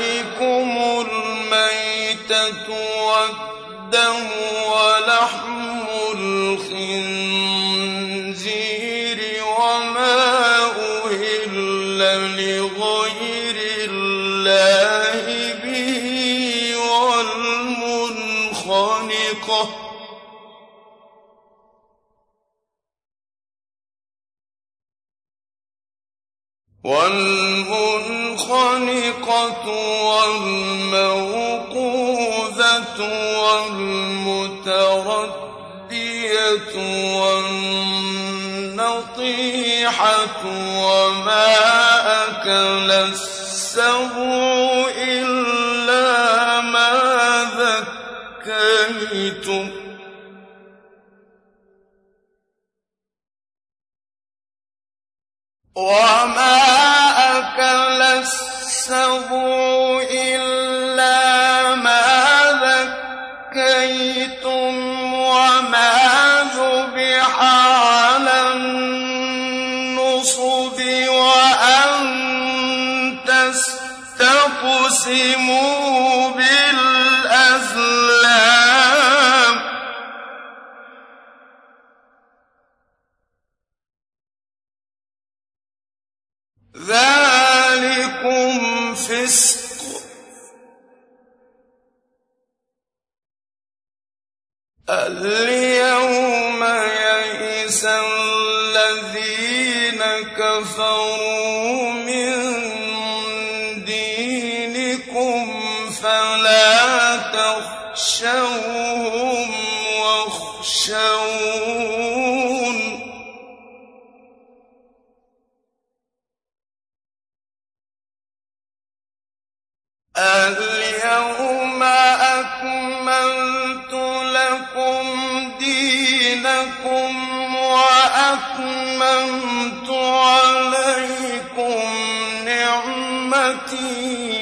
أَيْدِيكُمْ والنطيحة وما أكل السبع إلا ما ذكيتم وما بالأزلام. ذلكم فسق. اليوم يئس الذين كفروا. يخشوهم واخشون. اليوم أكملت لكم دينكم وأتممت عليكم نعمتي.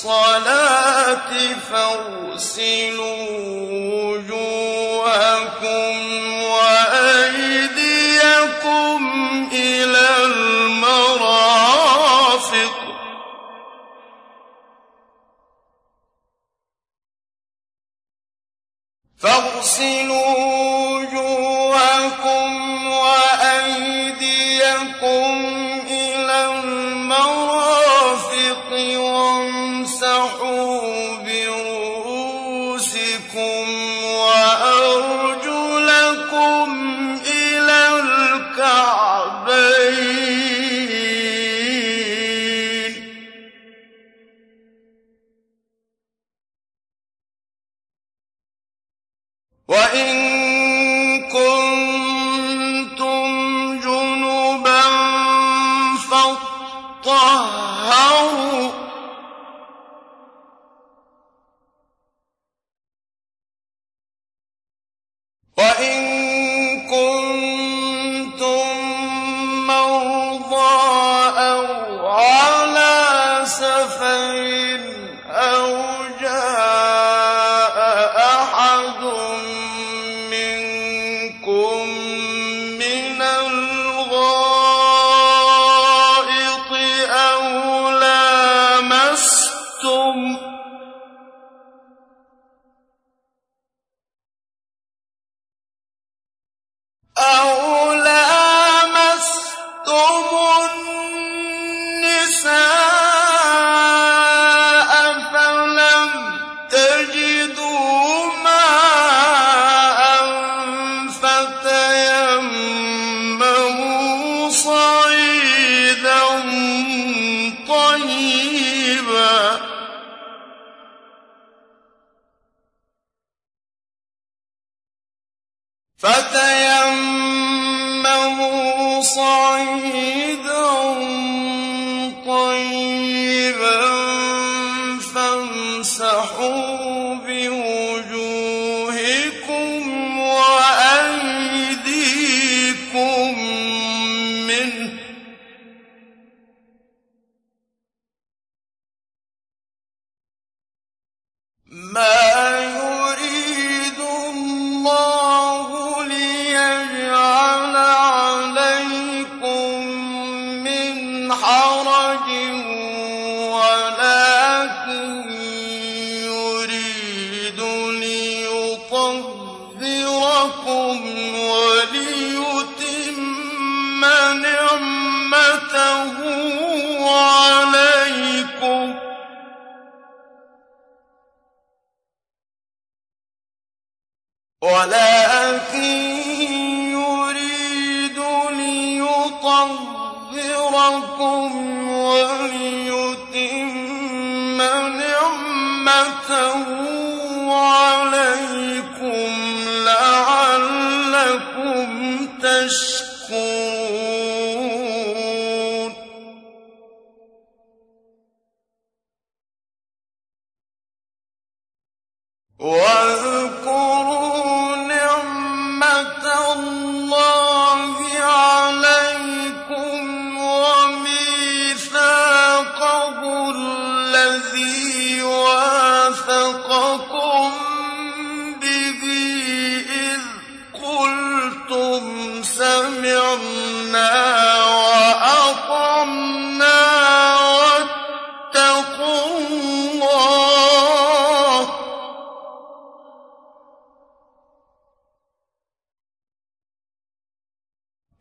الصلاة فاغسلوا وجوهكم وأيديكم إلى المرافق. فاغسلوا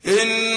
إن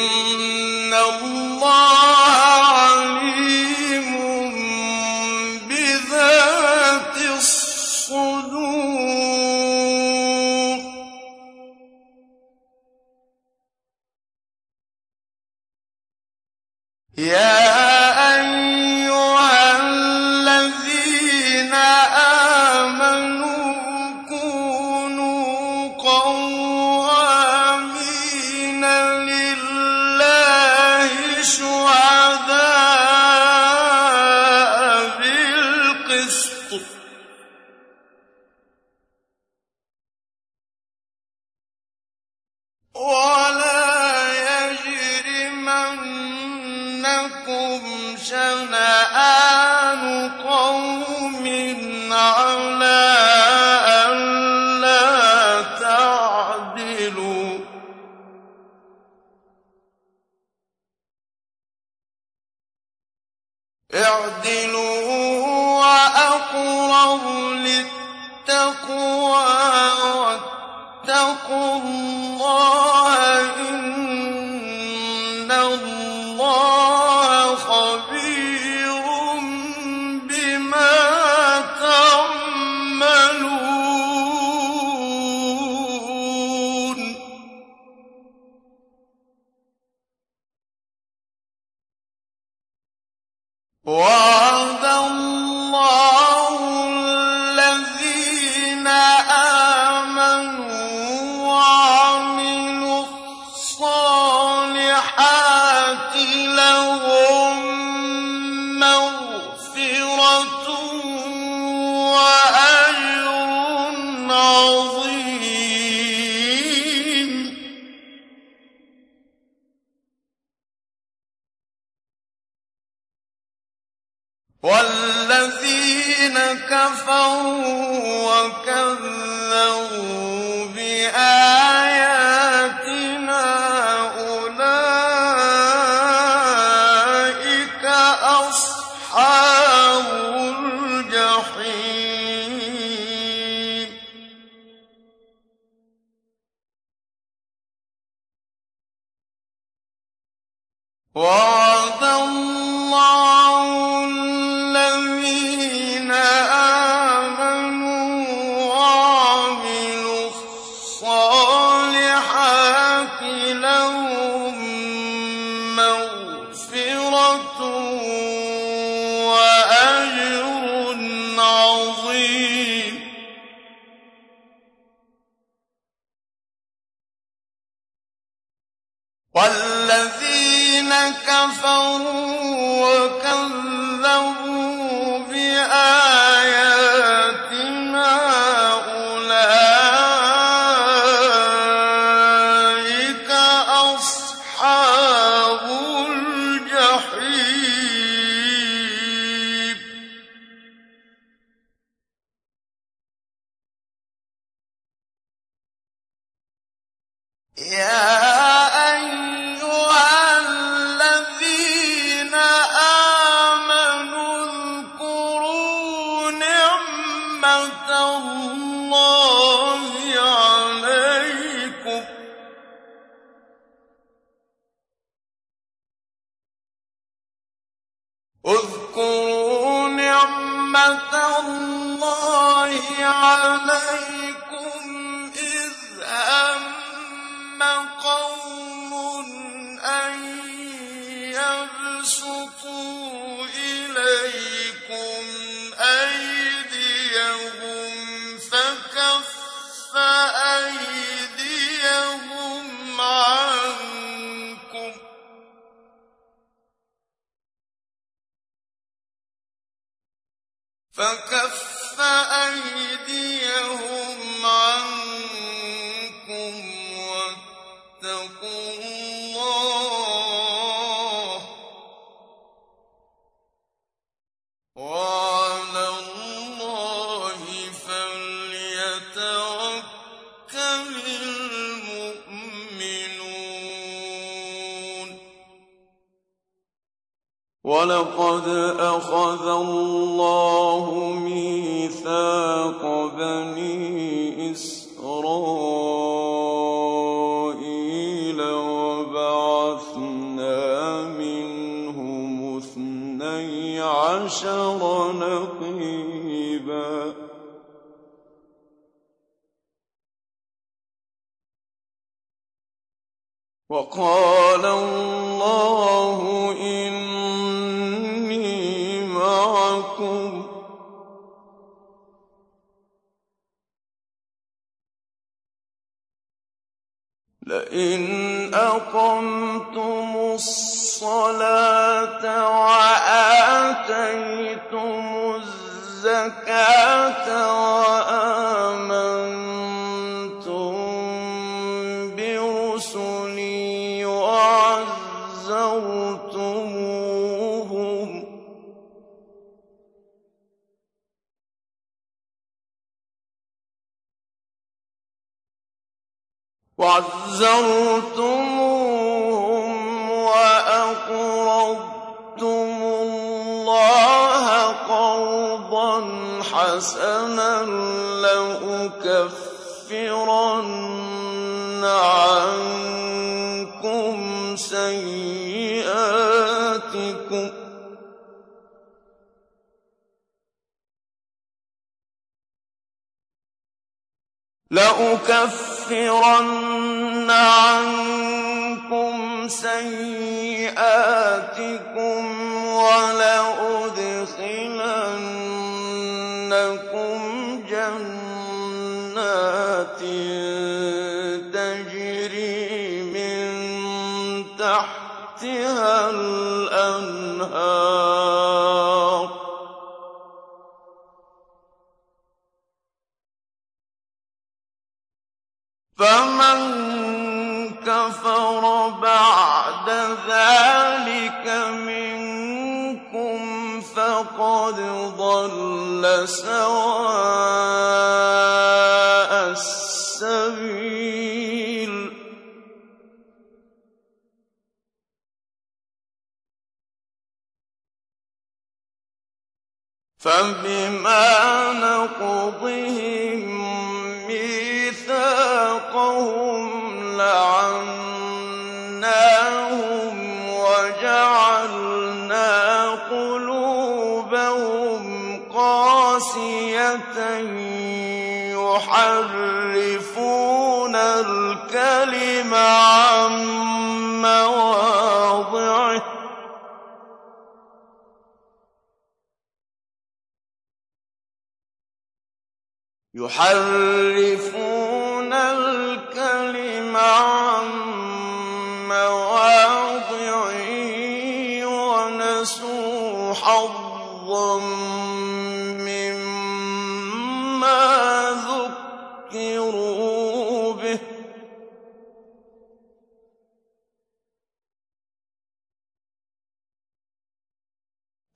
فكف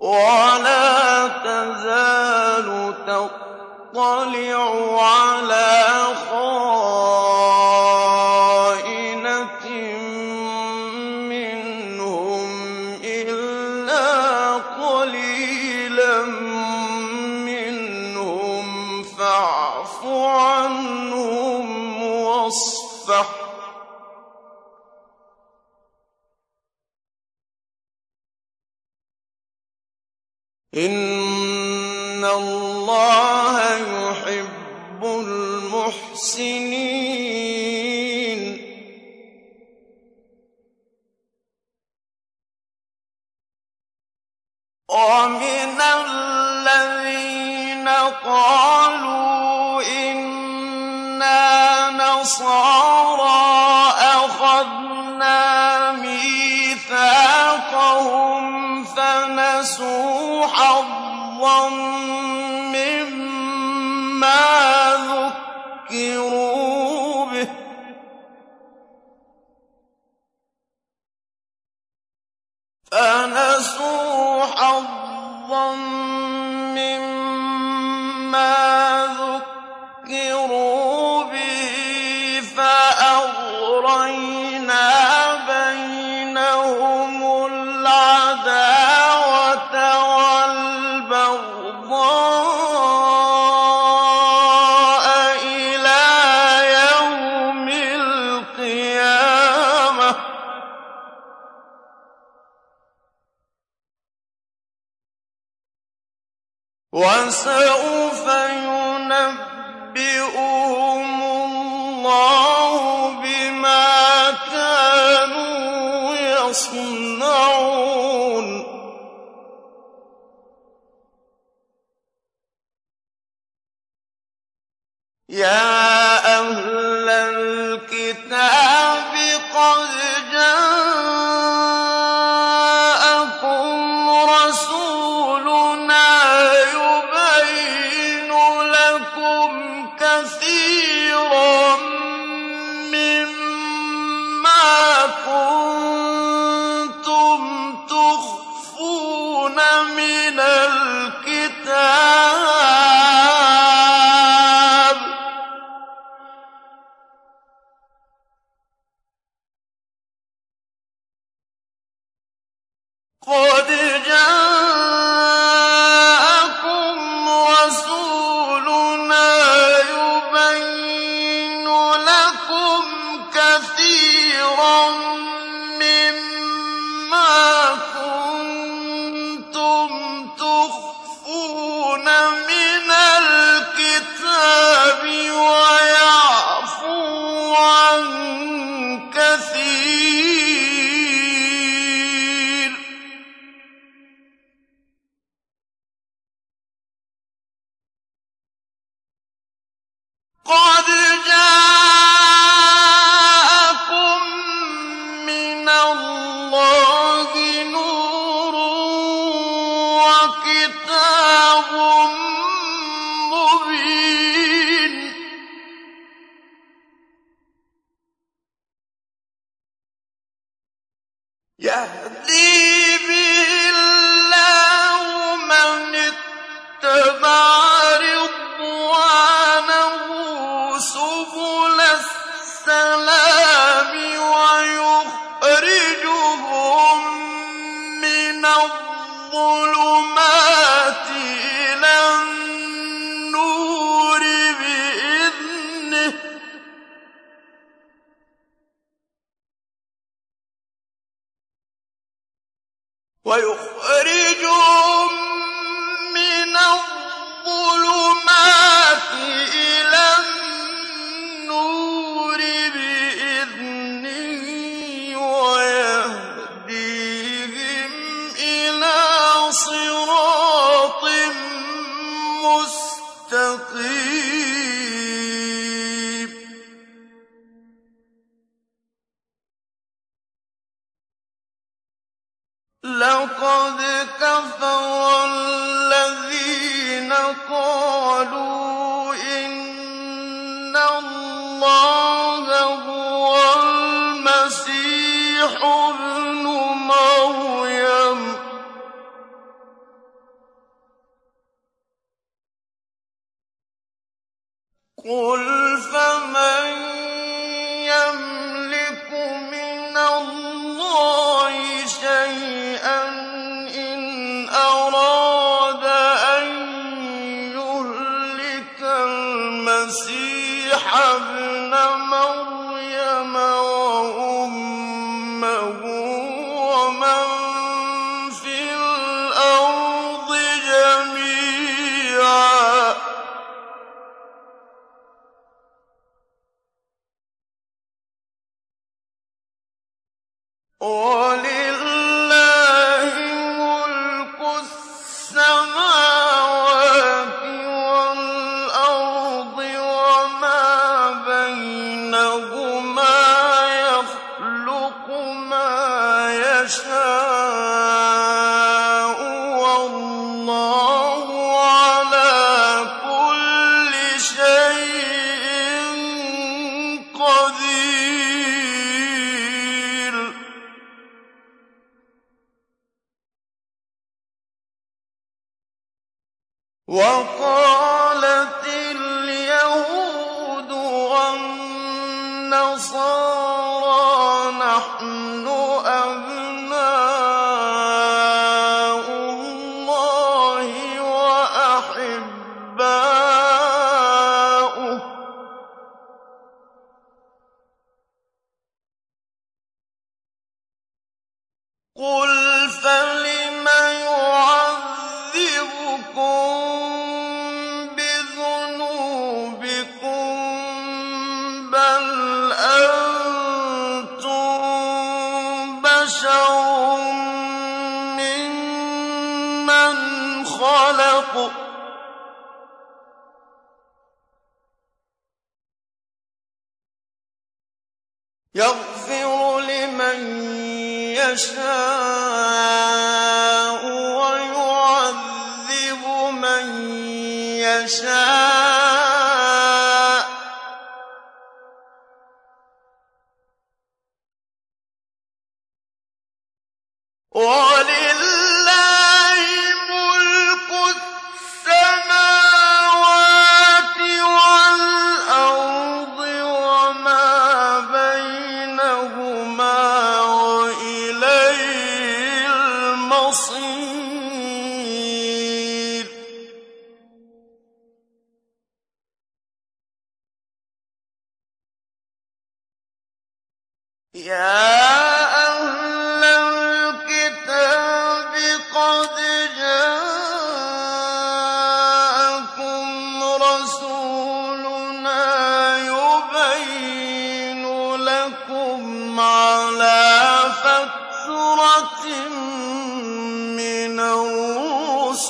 ولا تزال تطلع على خائنة وَيُخْرِجُهُم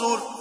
الرُّسُلِ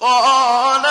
قَالَ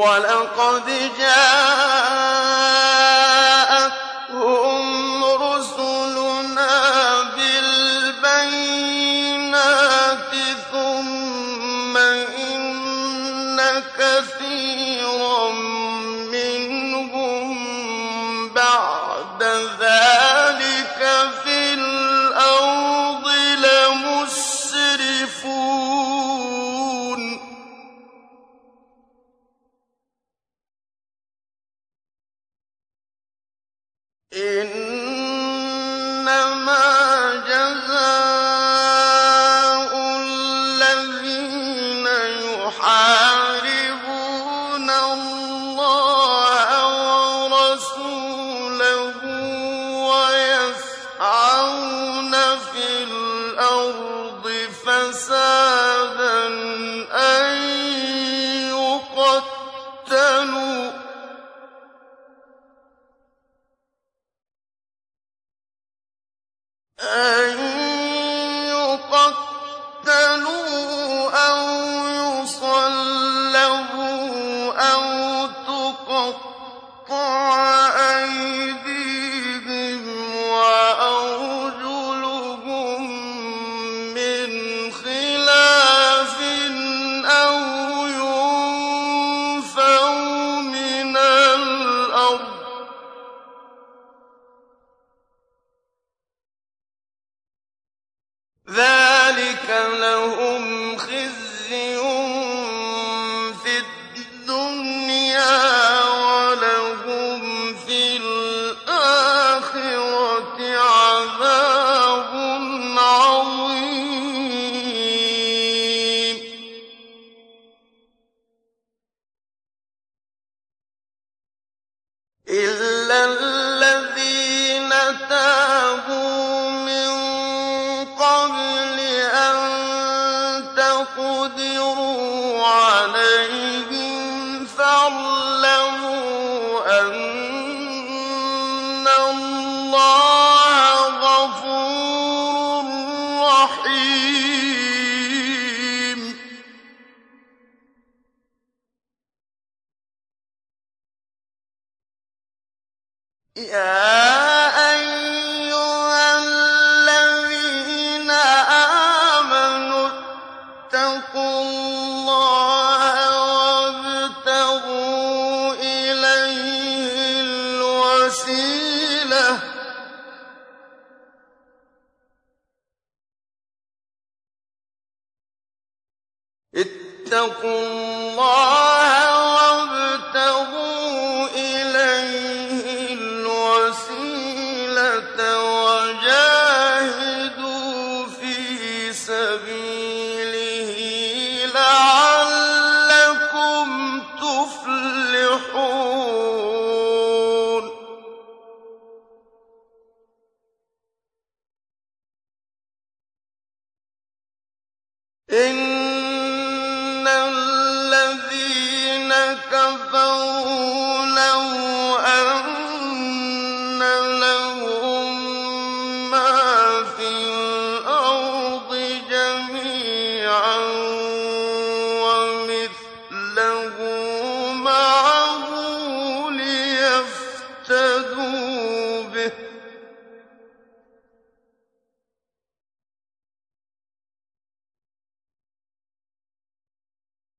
وَلَقَدْ جَاءَتْهُمْ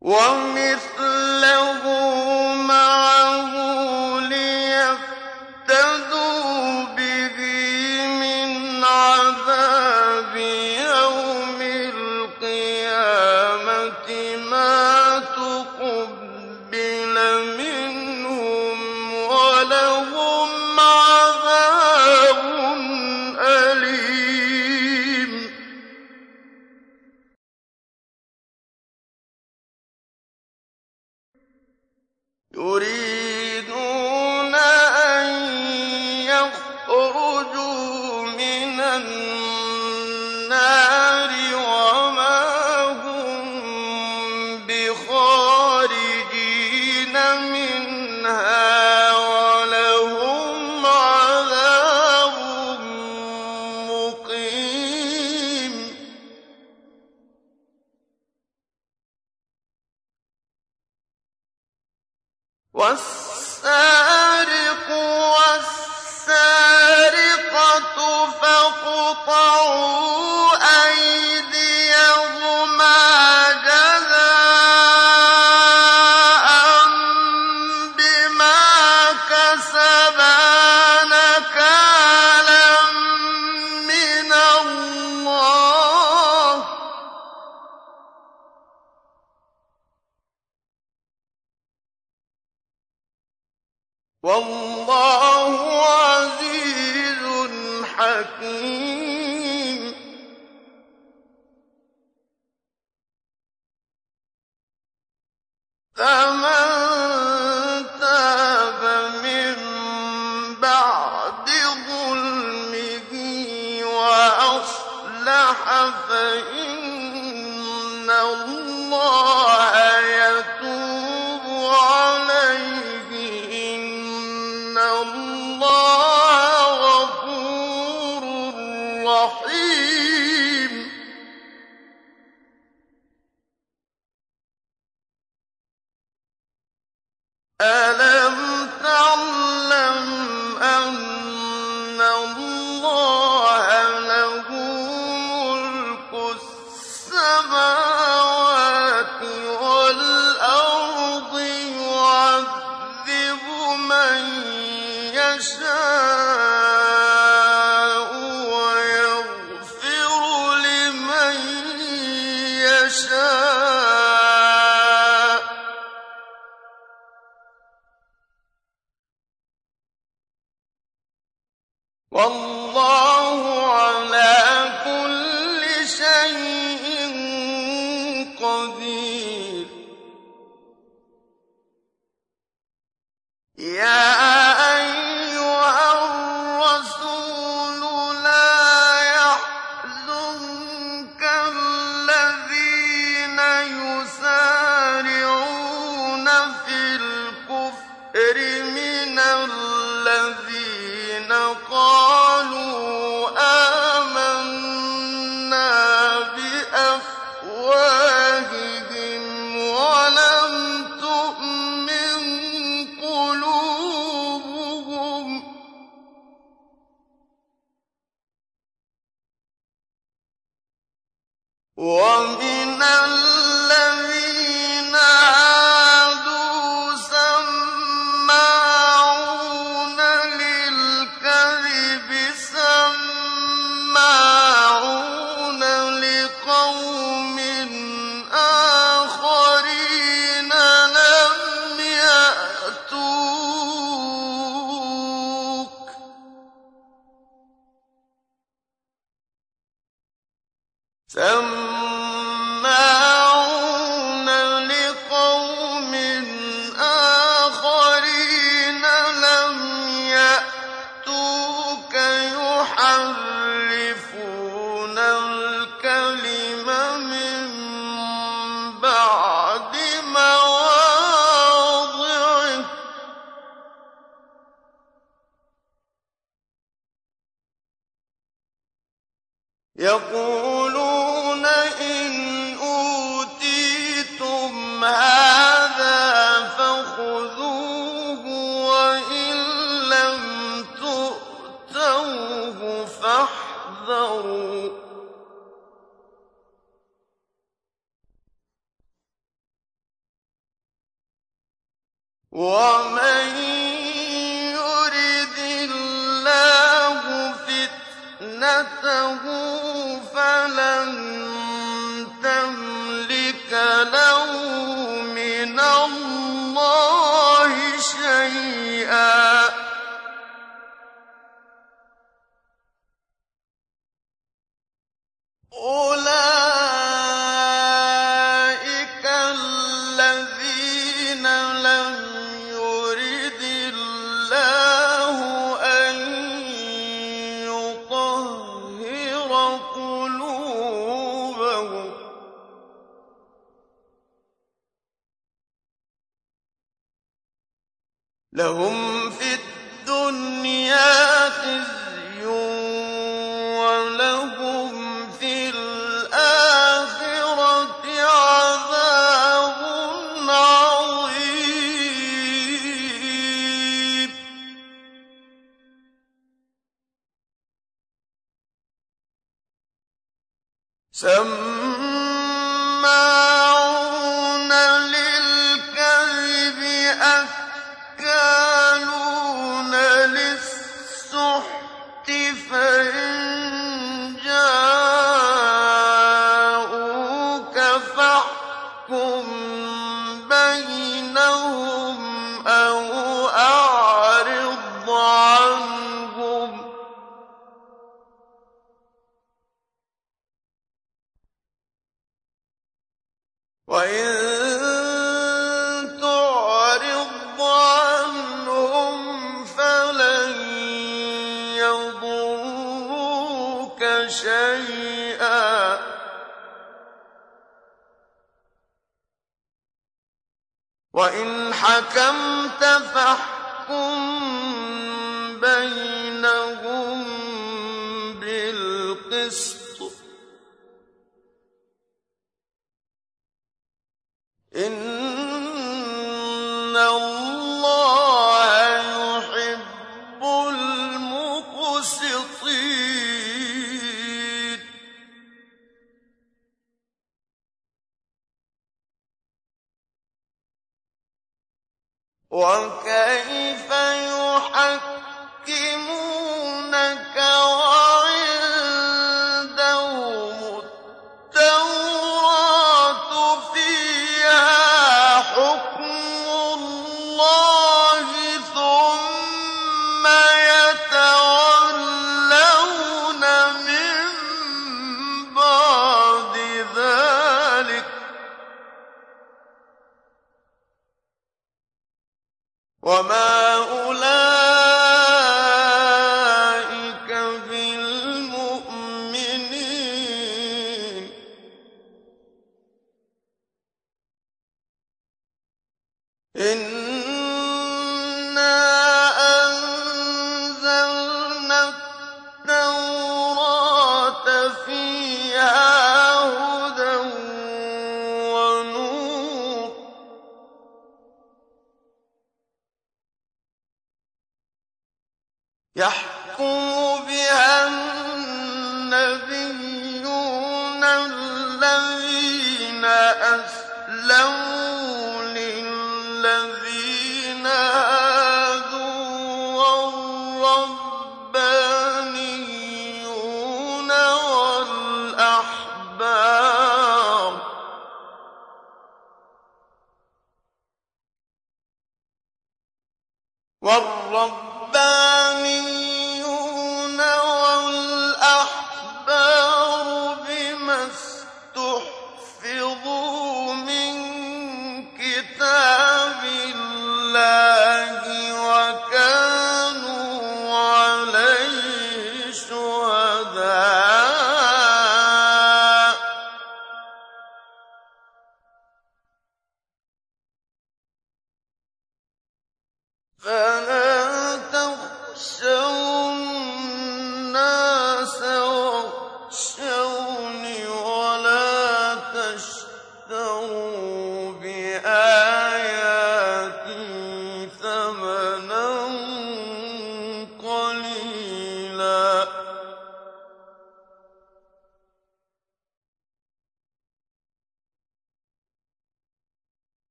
وَمِثْلَهُ سماعون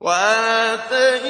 وَآتَيْنَاهُ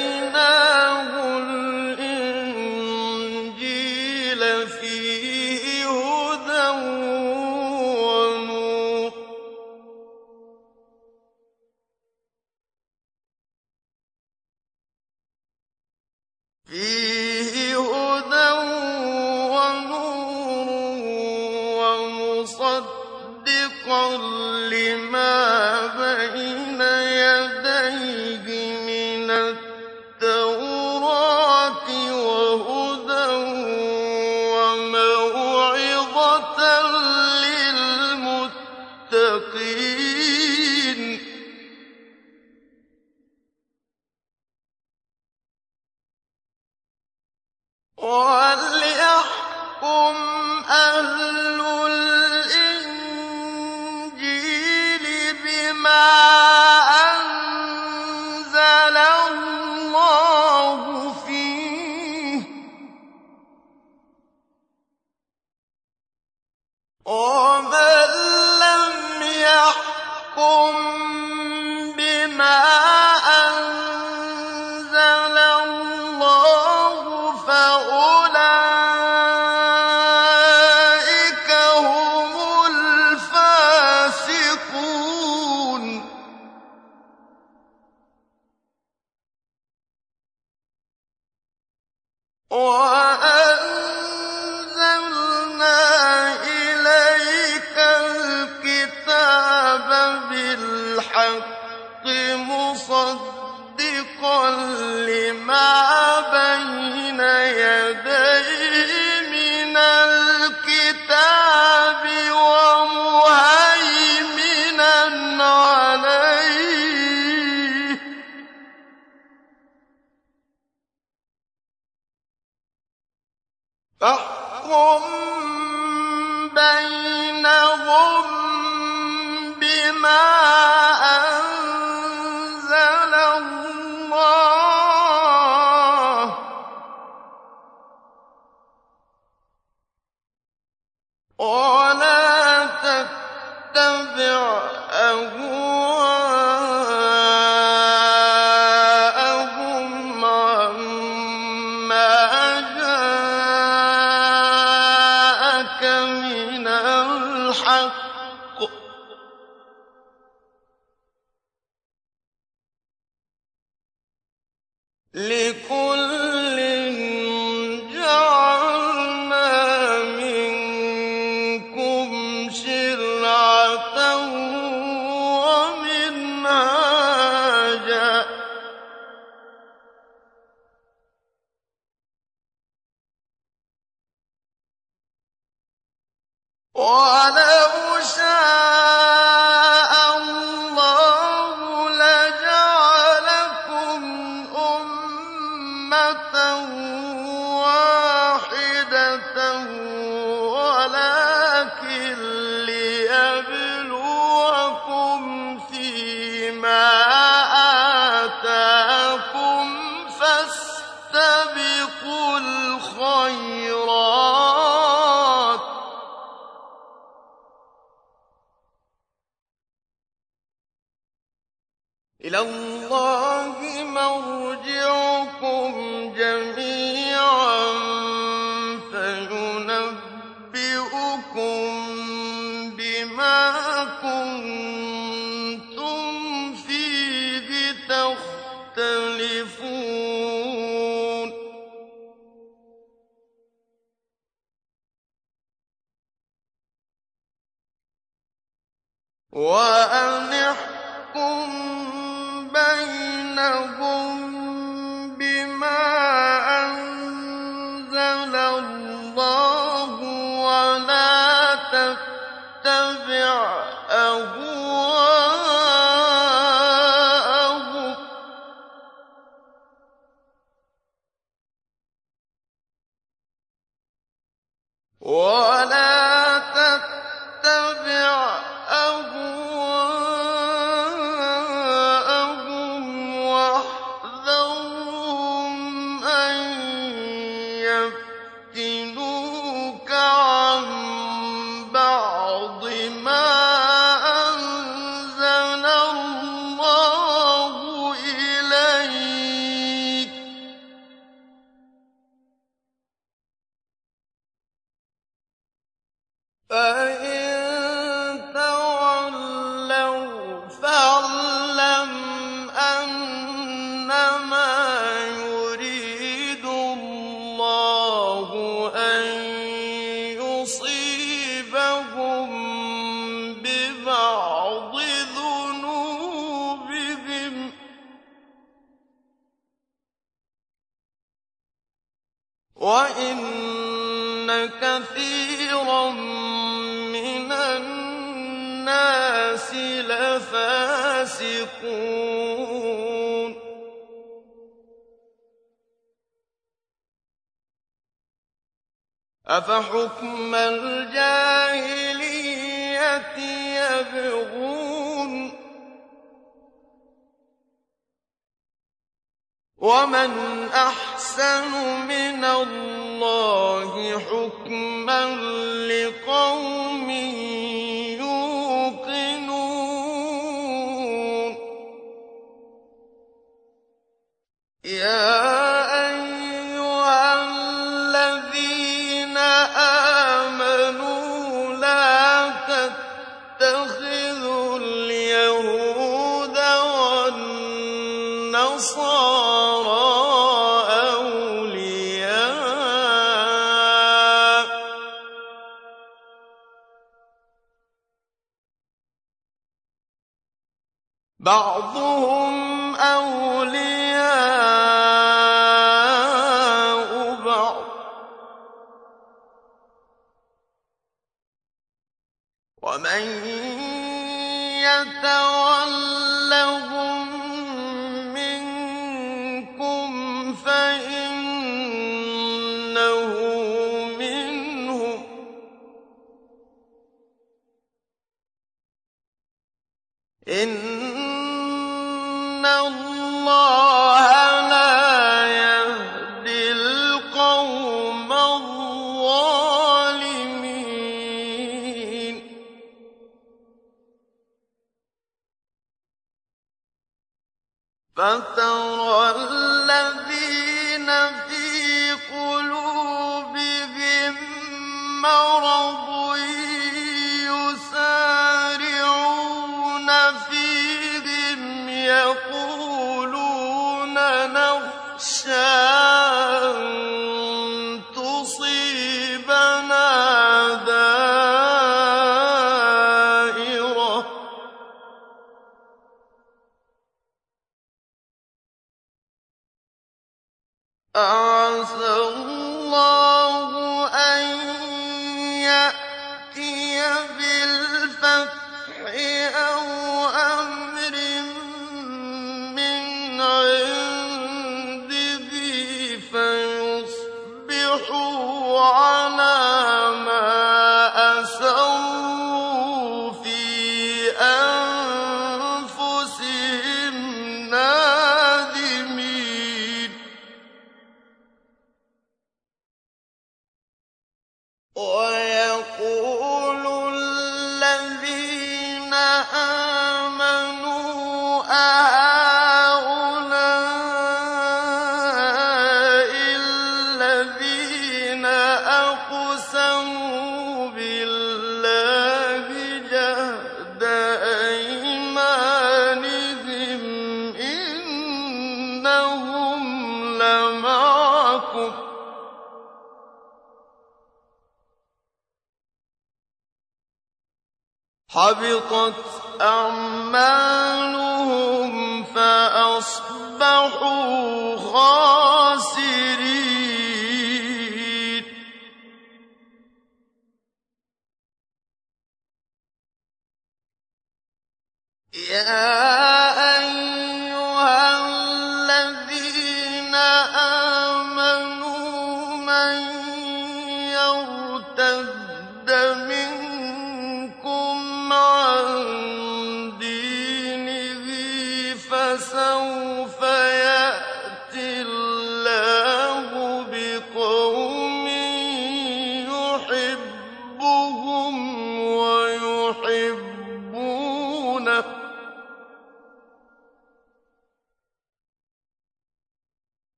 وَأَنِ احْكُم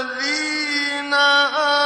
وَالَّذِينَ آمَنُوا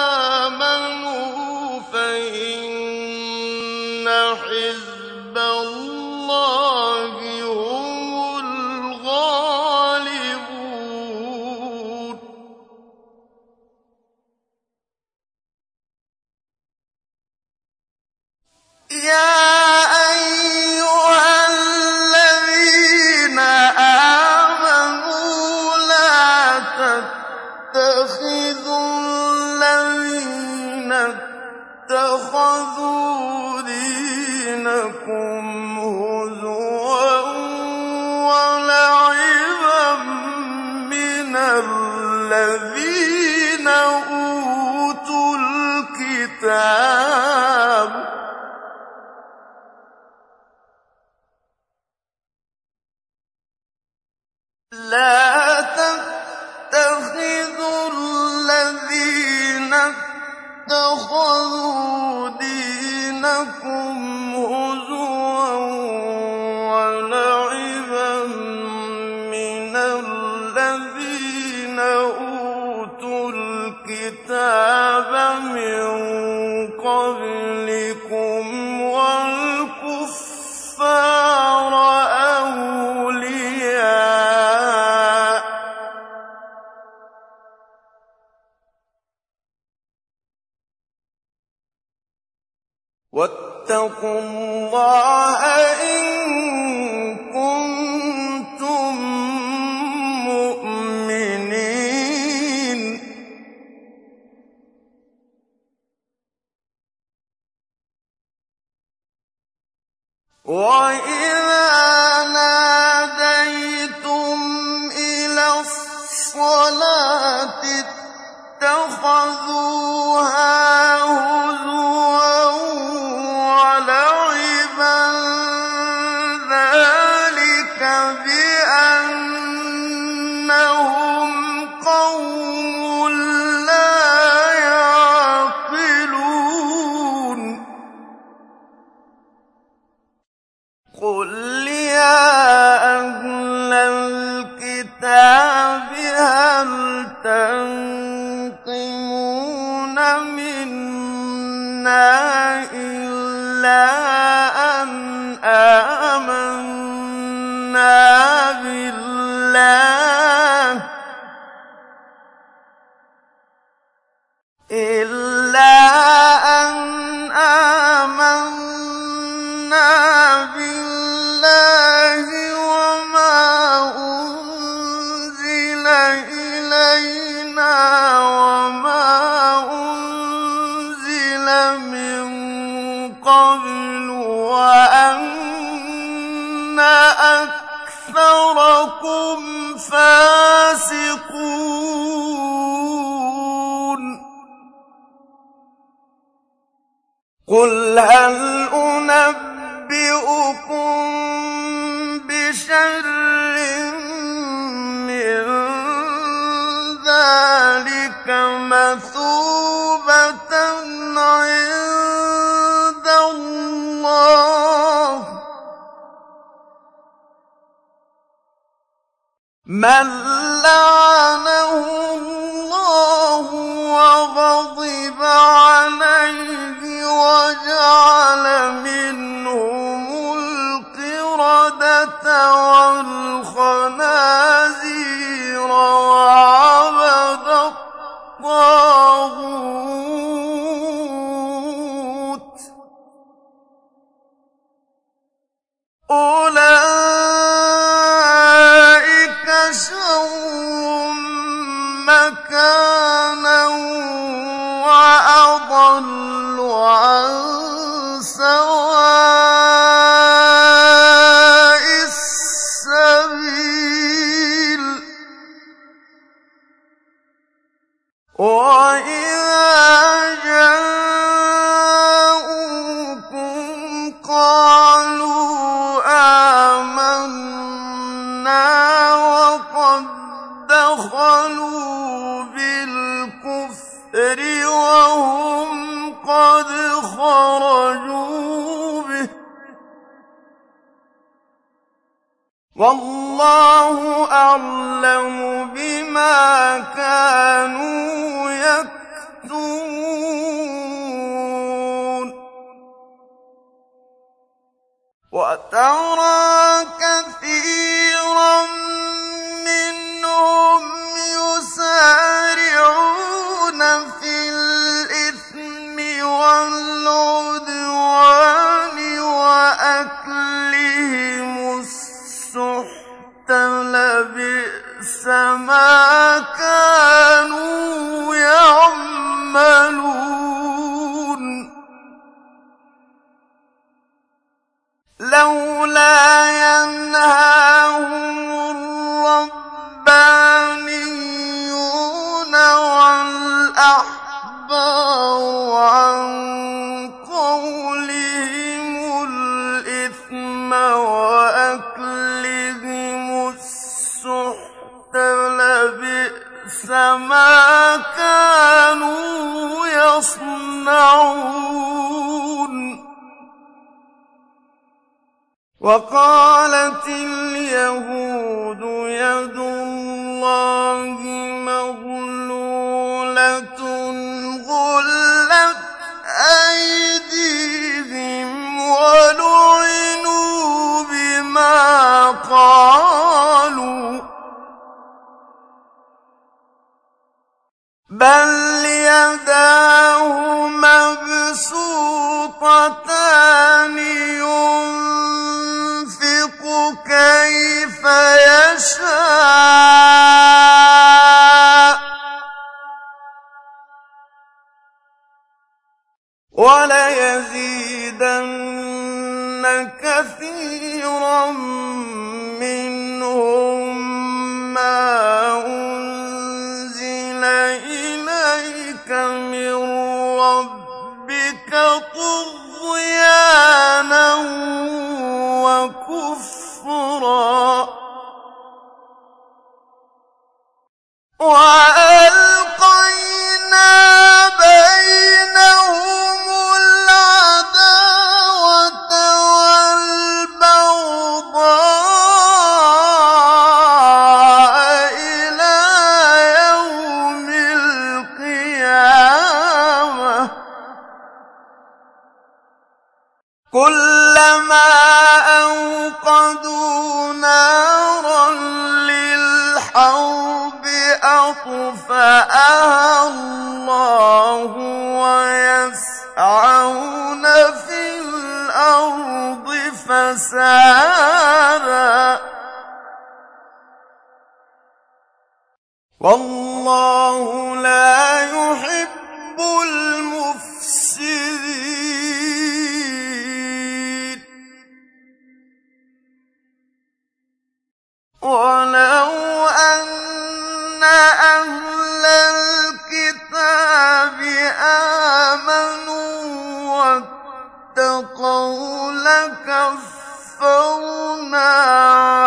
واتقوا لكفرنا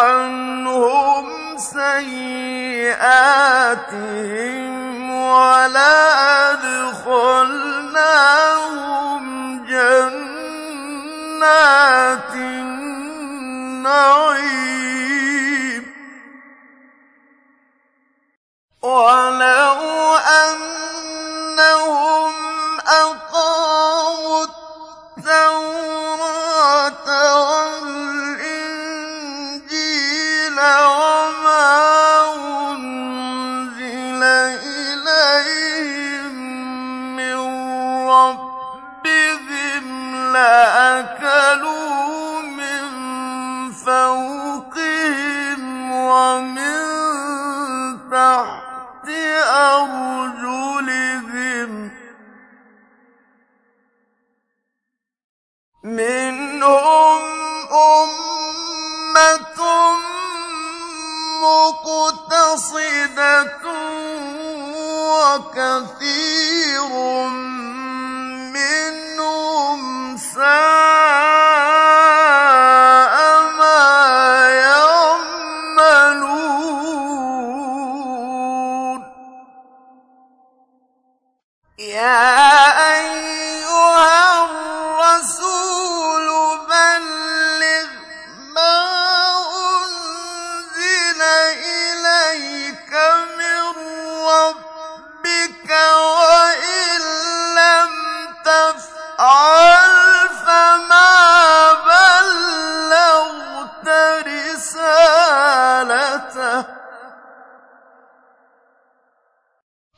عنهم سيئاتهم ولا أدخلناهم جنات النعيم. ولو أنهم أقلوا يوم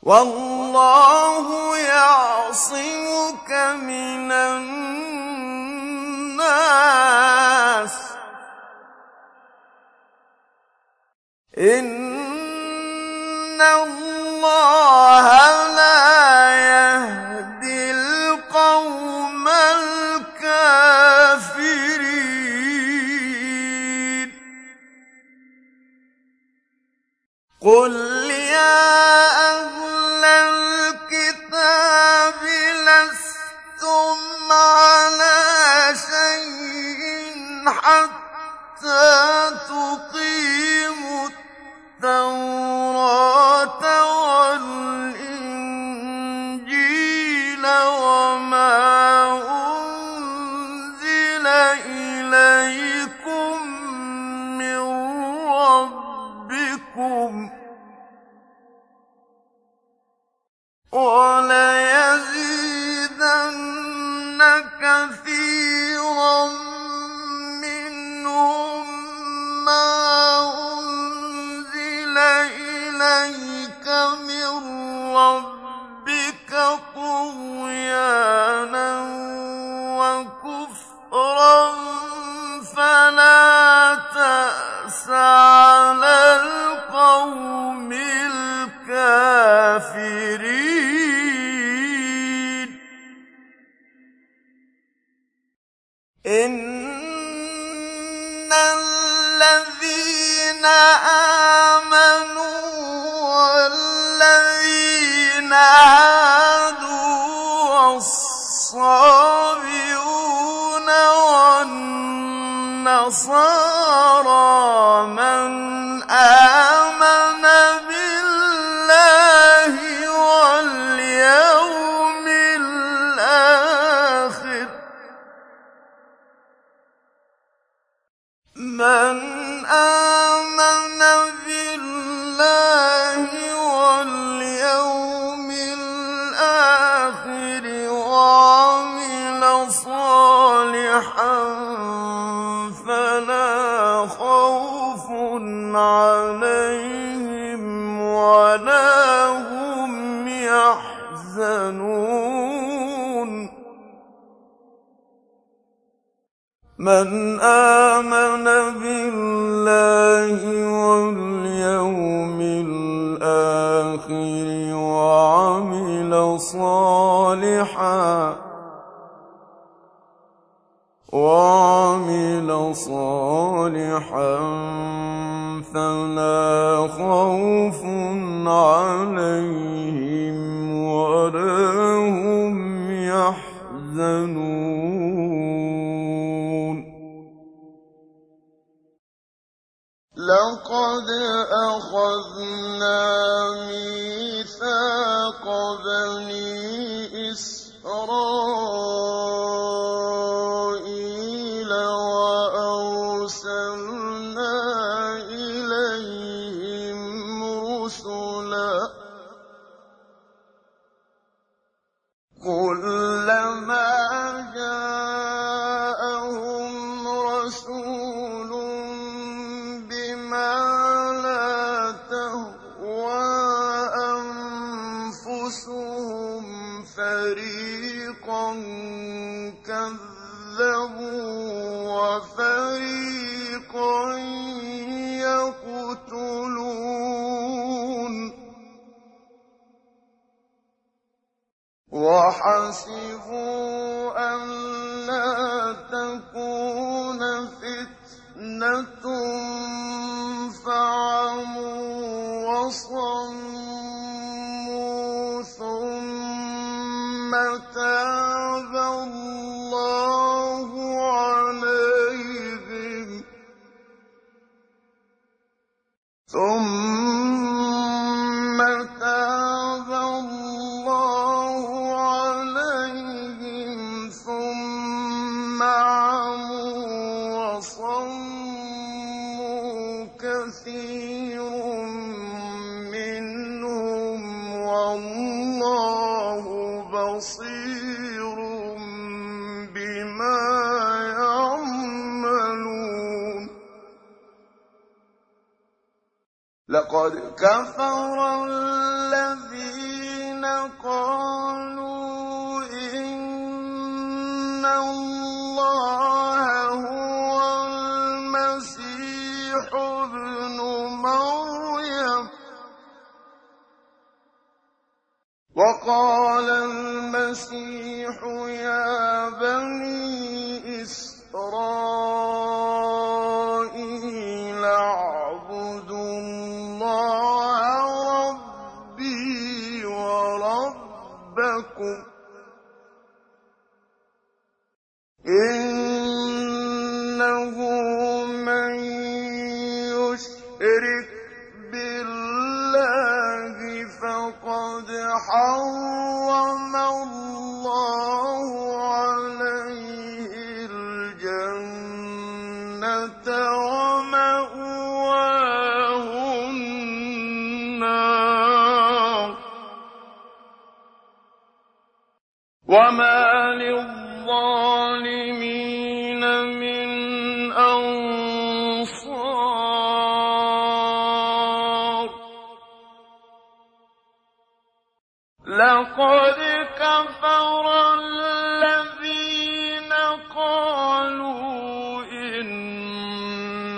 والله يعصمك من الناس. إن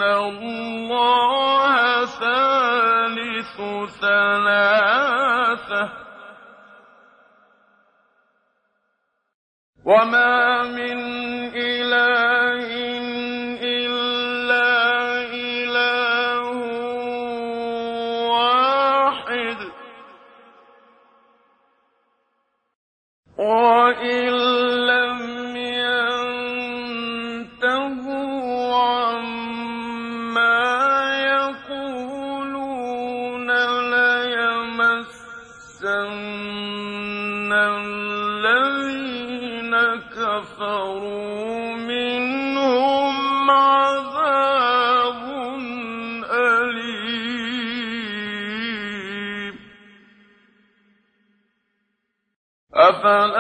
الله ثالث ثلاثة وما من أفلا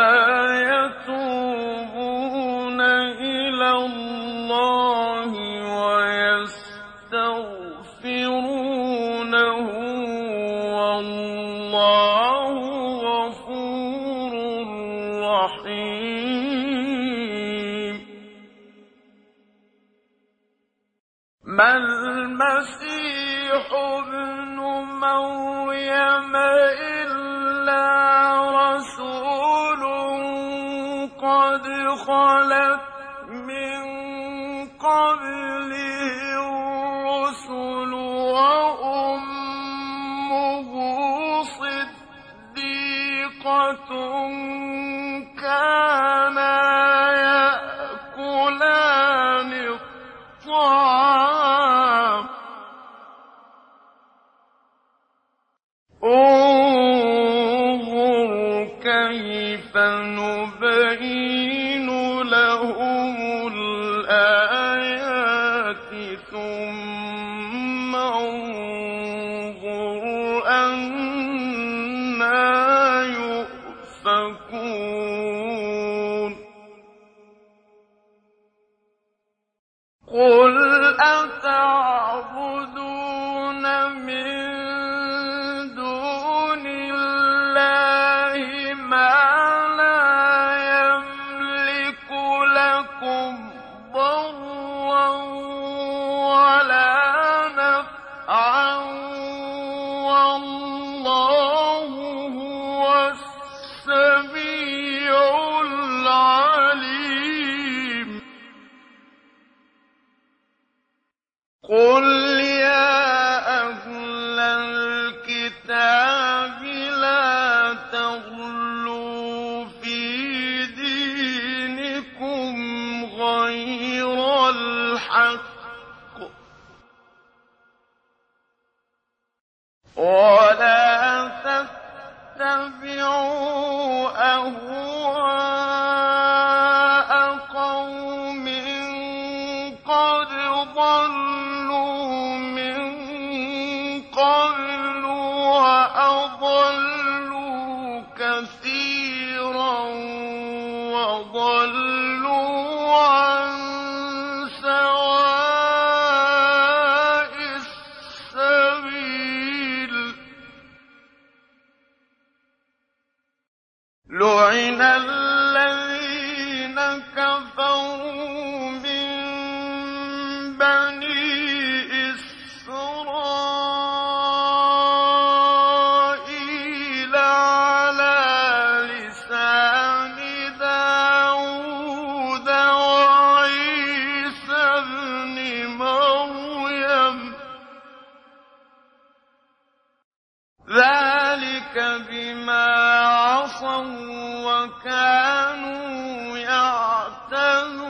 وكانوا يعتدون.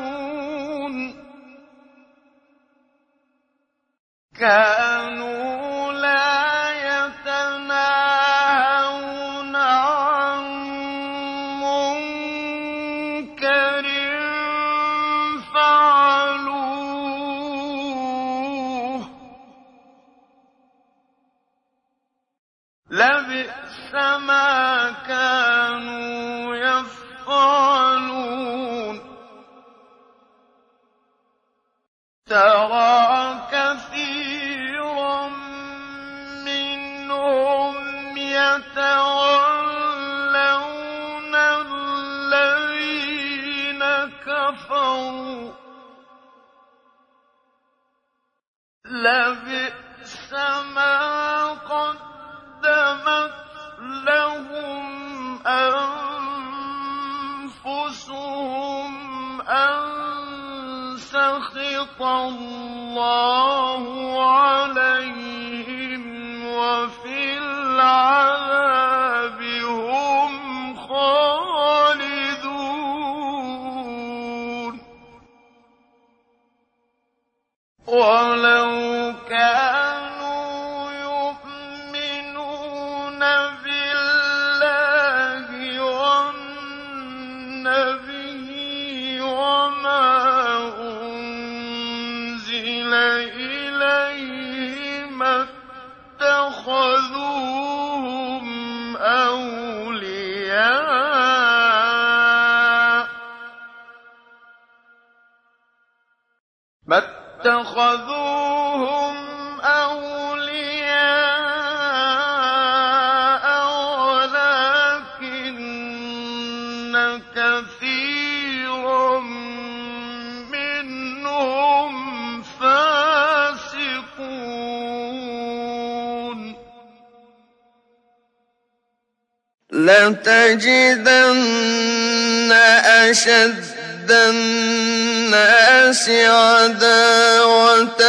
لتجدن أشد الناس عداوة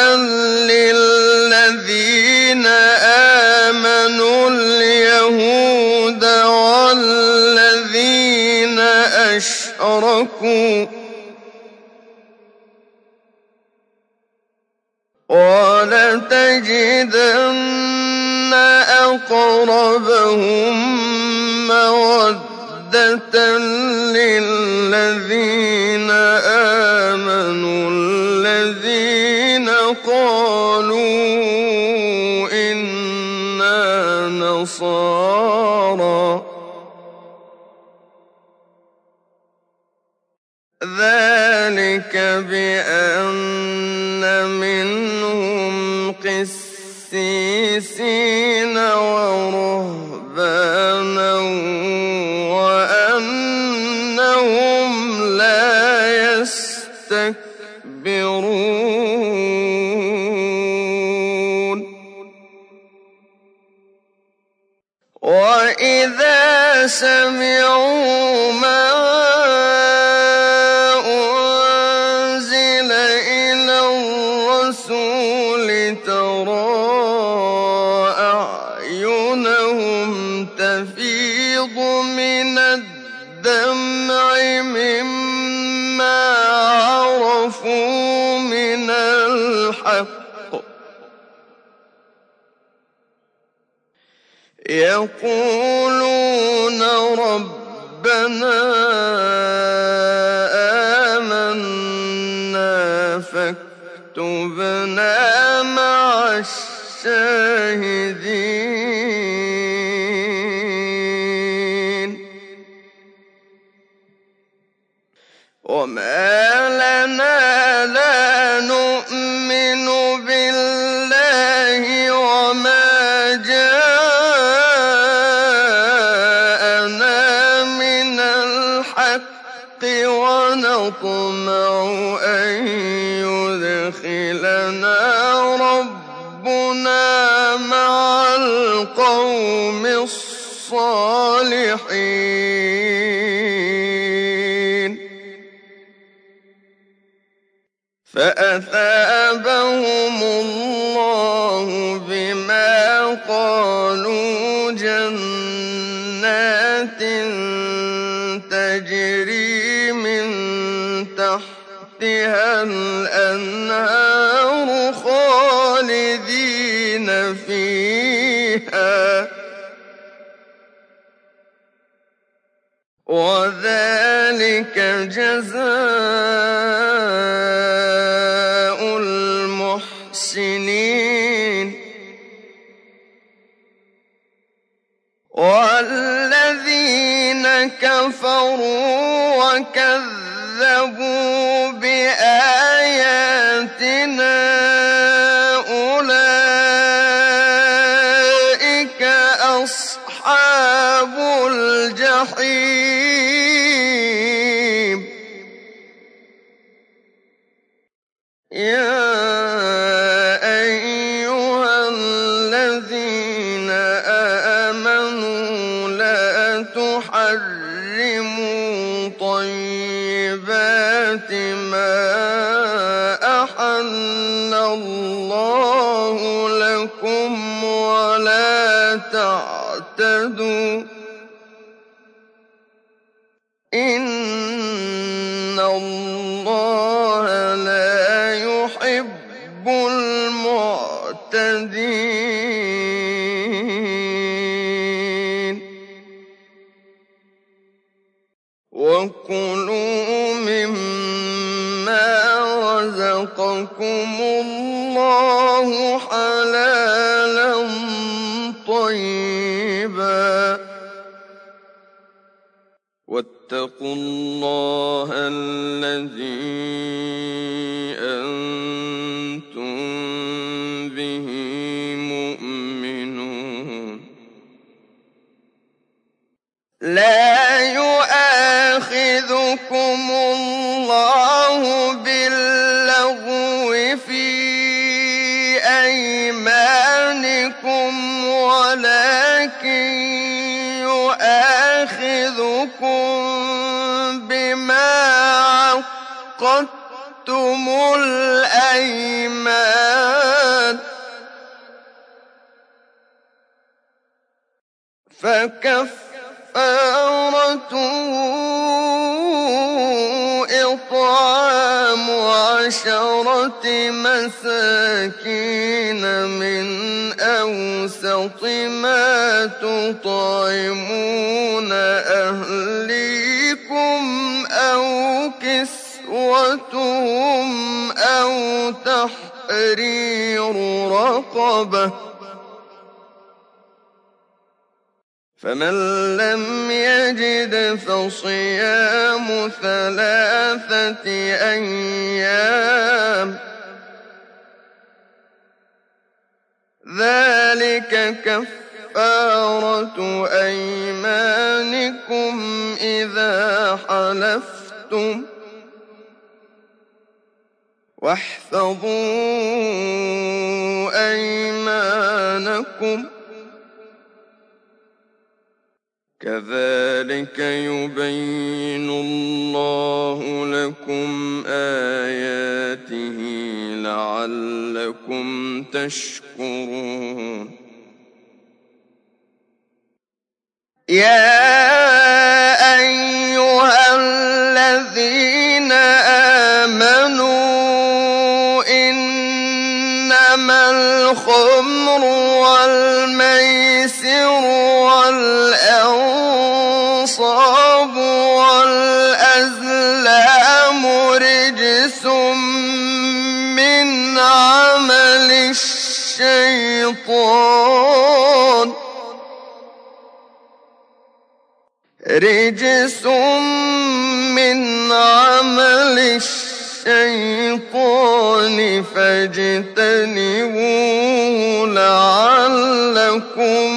للذين آمنوا اليهود والذين أشركوا ولتجدن أقربهم مودة للذين آمنوا الذين قالوا إنا نصارى يقولون ربنا آمنا فاكتبنا مع الشاهدين. وما اهتدوا الأيمان. فكفارته إطعام عشرة مساكين من أوسط ما تطعمون أهل وتحرير رقبة فمن لم يجد فصيام ثلاثة أيام ذلك كفارة أيمانكم إذا حلفتم واحفظوا أيمانكم. كذلك يبين الله لكم آياته لعلكم تشكرون. يا أيها الذين آمنوا الخمر والميسر والأنصاب والأزلام رجس من عمل الشيطان. رجس من عمل الشيطان. فاجتنبوه لعلكم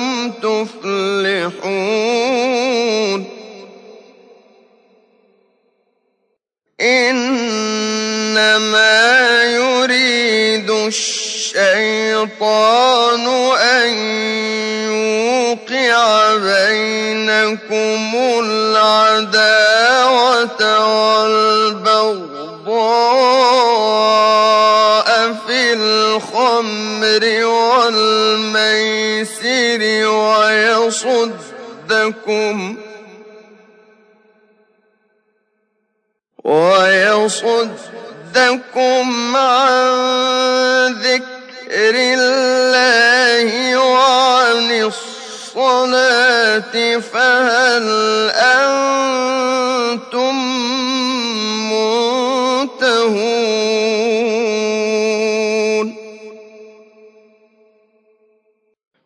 تفلحون. إنما يريد الشيطان أن يوقع بينكم العداوة والبغضاء ويصدكم ويصدكم عن ذكر الله وعن الصلاة فهل أنتم منتهون؟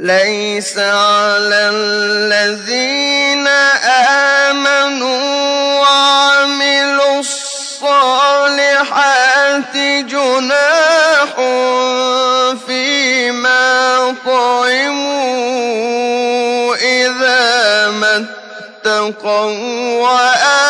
ليس على الذين آمنوا وعملوا الصالحات جناح فيما طعموا إذا ما اتقوا وآمنوا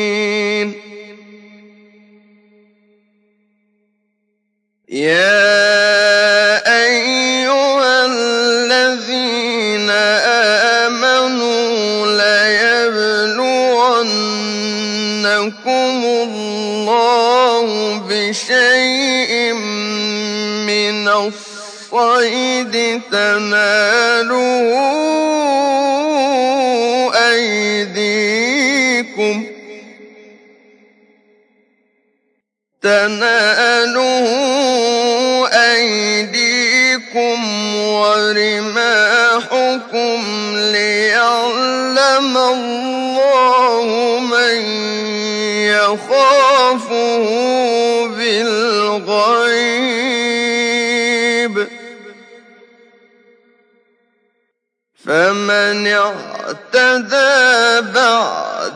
يا أيها الذين آمنوا ليبلونكم الله بشيء من الصيد تناله تناله أيديكم ورماحكم ليعلم الله من يخافه بالغيب. فمن اعتدى بعد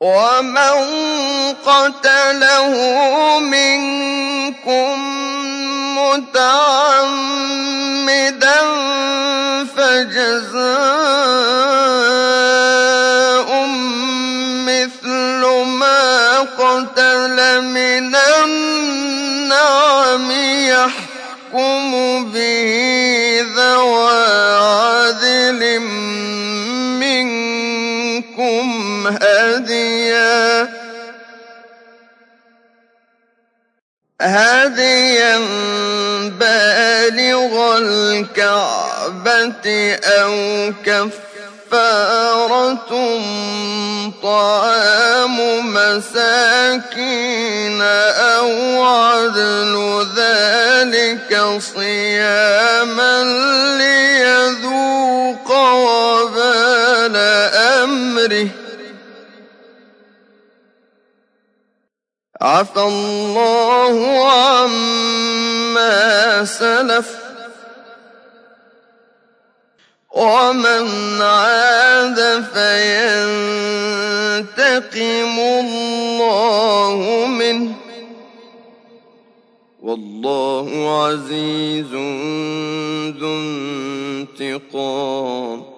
وَمَن قَتَلَهُ مِنكُم مُّتَعَمِّدًا فَجَزَاءٌ هَدْيًا بَالِغَ الْكَعْبَةِ أَوْ كَفَّارَةٌ طَعَامُ مَسَاكِينَ أَوْ عَدْلُ ذَٰلِكَ صِيَامًا لِّيَذُوقَ وَبَالَ أَمْرِهِ ۗ. عَفَا اللَّهُ عَمَّا سَلَفَ ۚ وَمَنْ عَادَ فَيَنتَقِمُ اللَّهُ مِنْهُ ۗ وَاللَّهُ عَزِيزٌ ذُو انتِقَامٍ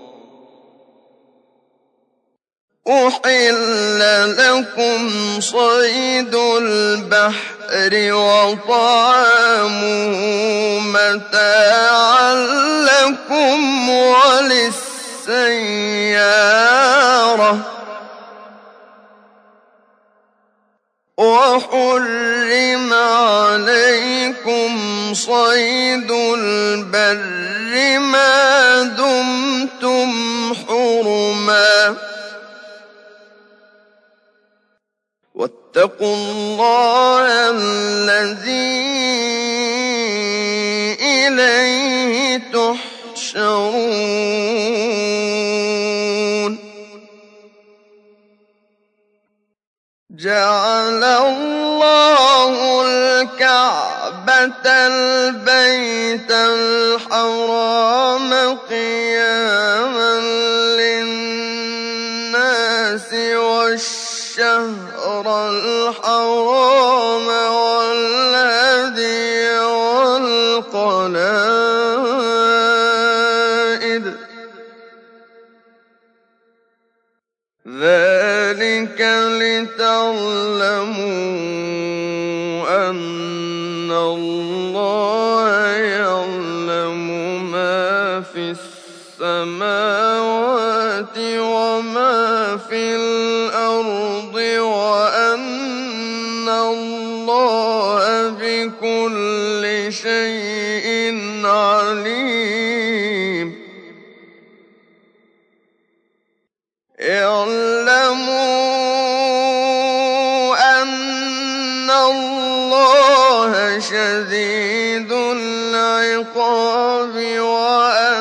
أُحِلَّ لَكُمْ صَيْدُ الْبَحْرِ وَطَعَامُهُ مَتَاعًا لَّكُمْ وَلِلسَّيَّارَةِ ۖ وَحُرِّمَ عَلَيْكُمْ صَيْدُ الْبَرِّ مَا دُمْتُمْ حُرُمًا ۗ وَاتَّقُوا اللَّهَ الَّذِي إِلَيْهِ تُحْشَرُونَ. جَعَلَ اللَّهُ الْكَعْبَةَ الْبَيْتَ الْحَرَامَ قِيَامًا لِّلنَّاسِ وَالشَّهْرَ الْحَرَامَ وَالْهَدْيَ وَالْقَلَائِدَ ۚ. ذَٰلِكَ لِتَعْلَمُوا شَدِيدُ الْعِقَابِ وَأَنَّ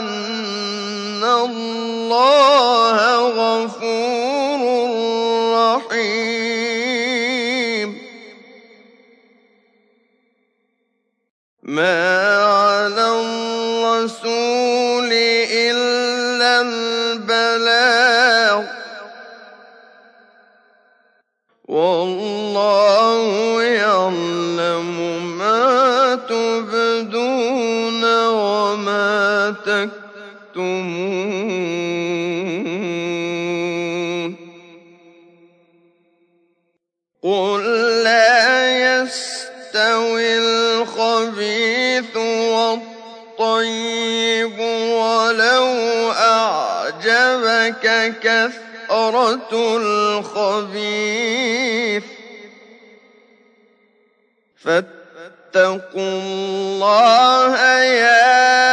كَثْرَةُ الْخَبِيثِ ۚ. فَاتَّقُوا اللَّهَ يَا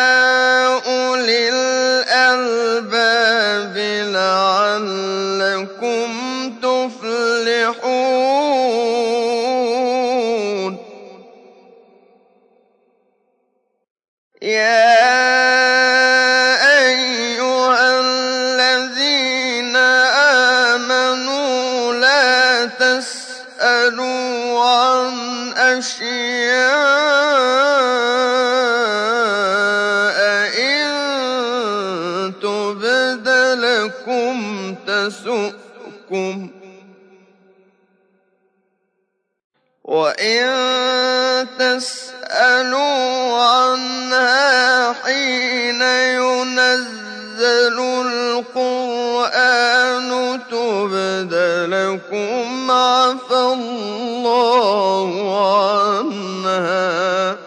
لَكُمْ عَفَا اللَّهُ عَنْهَا ۗ.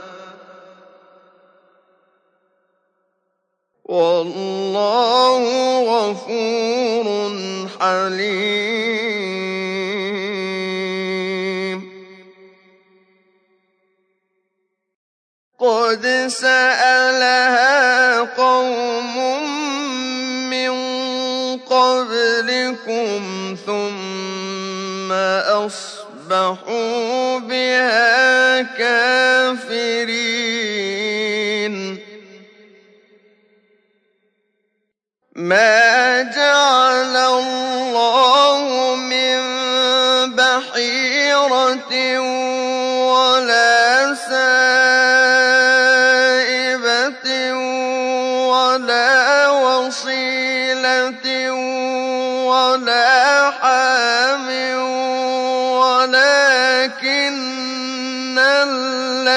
وَاللَّهُ غَفُورٌ حَلِيمٌ. قَدْ سَأَلَهَا أَصْبَحُوا بِهَا كَافِرِينَ. مَا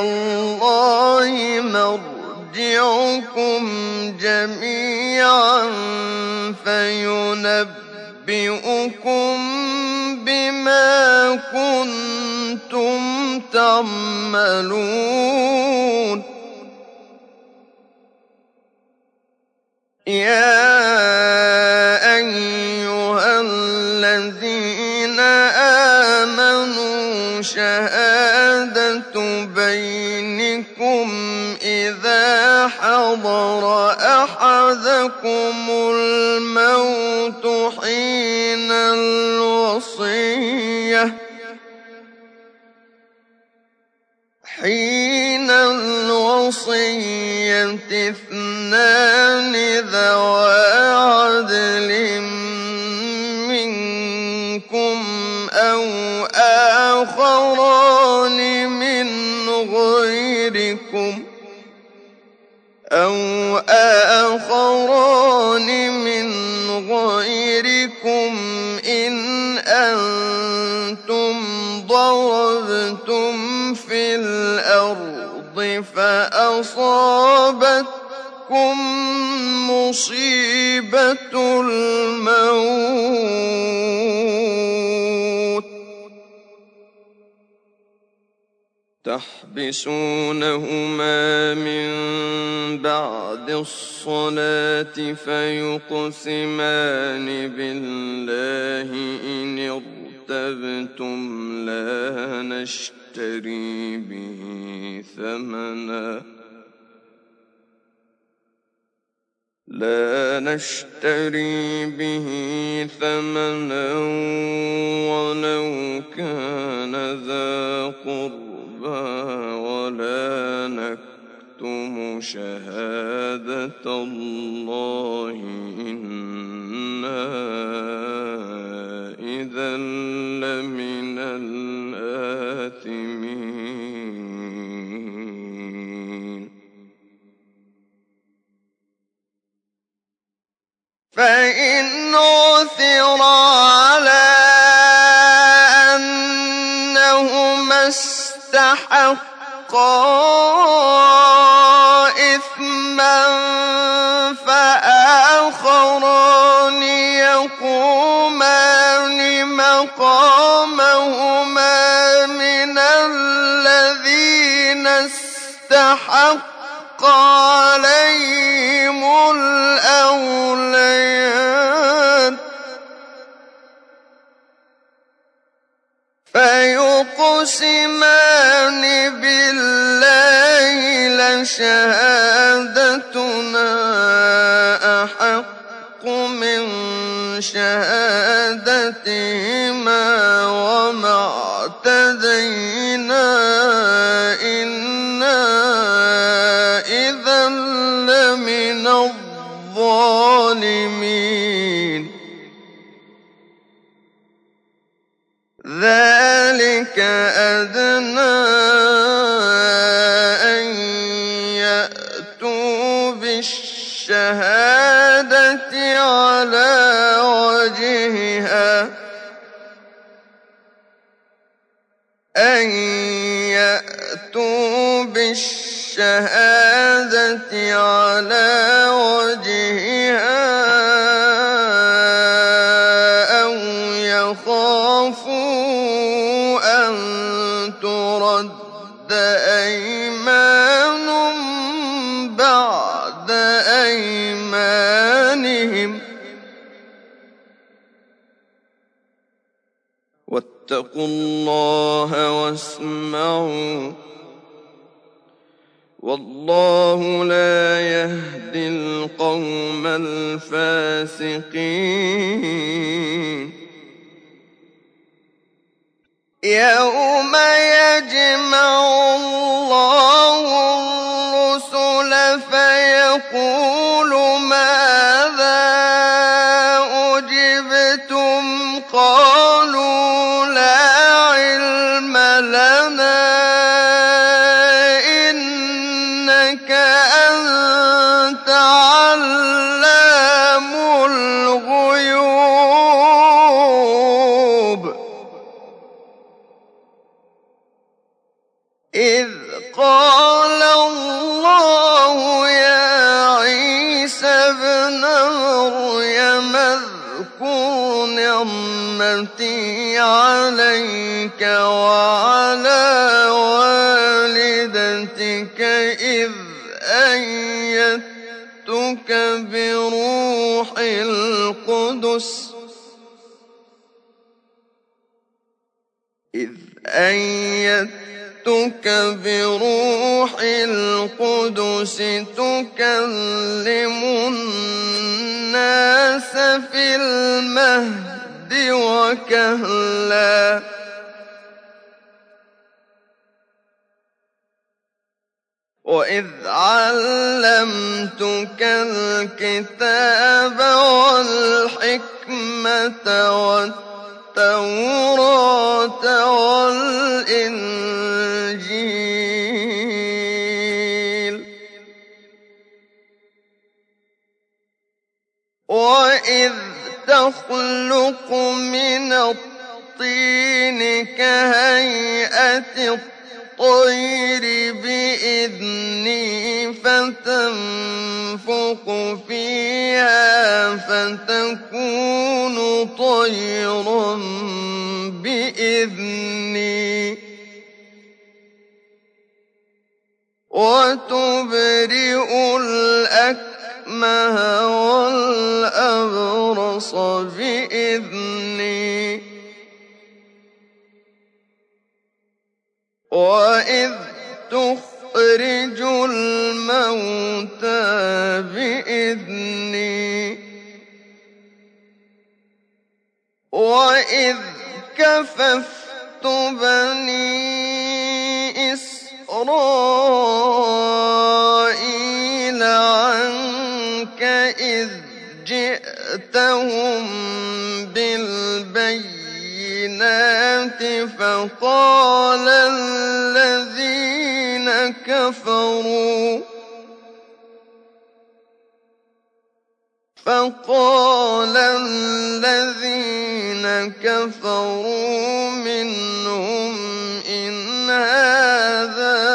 اللَّهِ مَرْجِعُكُمْ جَمِيعًا فَيُنَبِّئُكُم بِمَا كُنتُمْ تَعْمَلُونَ. يَا حَضَرَ أَحَدَكُمُ الْمَوْتُ مِنْ غَيْرِكُمْ إِنْ أَنتُمْ ضَرَبْتُمْ فِي الْأَرْضِ أصابتكم مصيبة الموت تحبسونهما من بعد الصلاة فيقسمان بالله إن ارتبتم لا نشتري به ثمنا لا نشتري به ثمنا ولو كان ذا ولا نكتم شهادة الله. إنا إذا لمن الآثمين. فإن عثر على أنهما استحقا فيقسمان بالله أحق من شهادتهما وما اعتدينا إنا إذا لمن الظالمين. بالشهادة على وجهها أو يخافوا أن ترد أيمان بعد أيمانهم. واتقوا الله واسمعوا. والله لا يهدي القوم الفاسقين. يوم يجمع الله الرسل فيقول ماذا نعمتي عليك وعلى والدتك إذ أيدتك بروح القدس. إذ أيدتك بروح القدس تكلم الناس في المهد. وكهلا. وإذ علمتك الكتاب والحكمة والتوراة والإنجيل. وإذ تخلق من الطين كهيئة الطير بإذني فتنفق فيها فتكون طيرا بإذني. وتبرئ الأكل الأكمه والأبرص بإذني. وإذ تخرج الموتى بإذني. وإذ كففت بني إسرائيل جئتهم بالبينات فقال الذين كفروا فقال الذين كفروا منهم إن هذا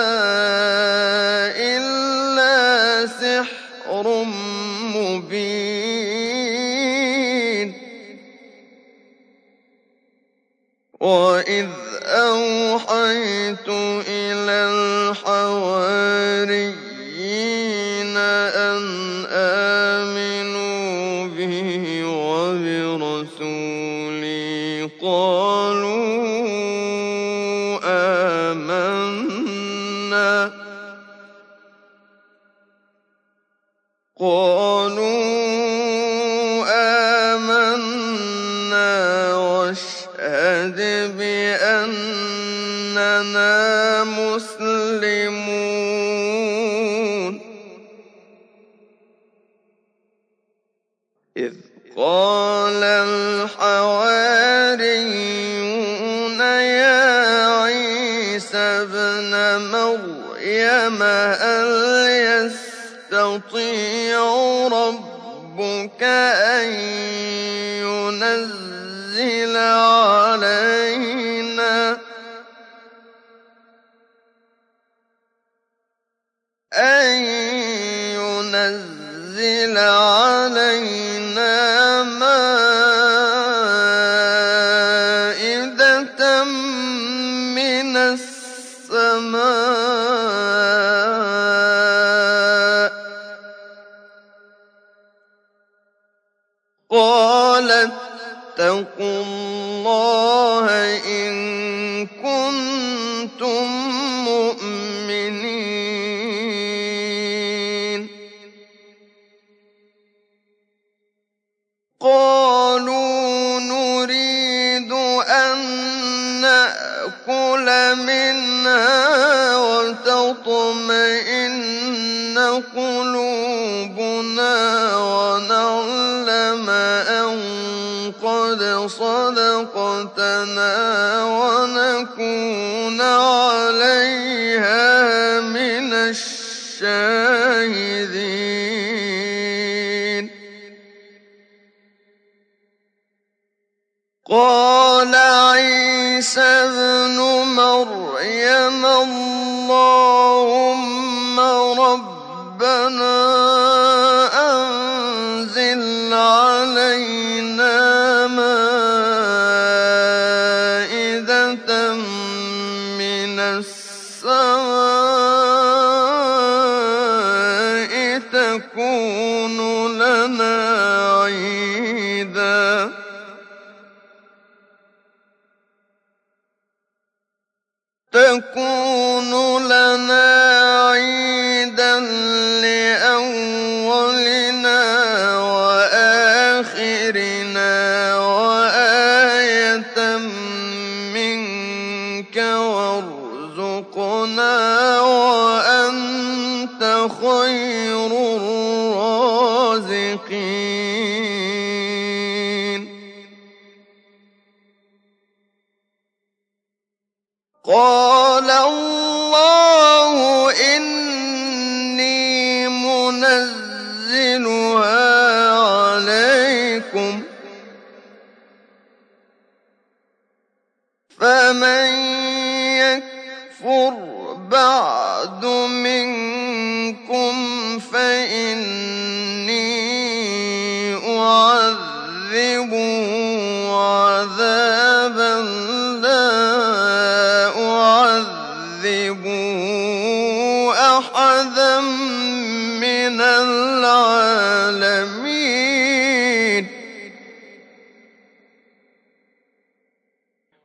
العالمين.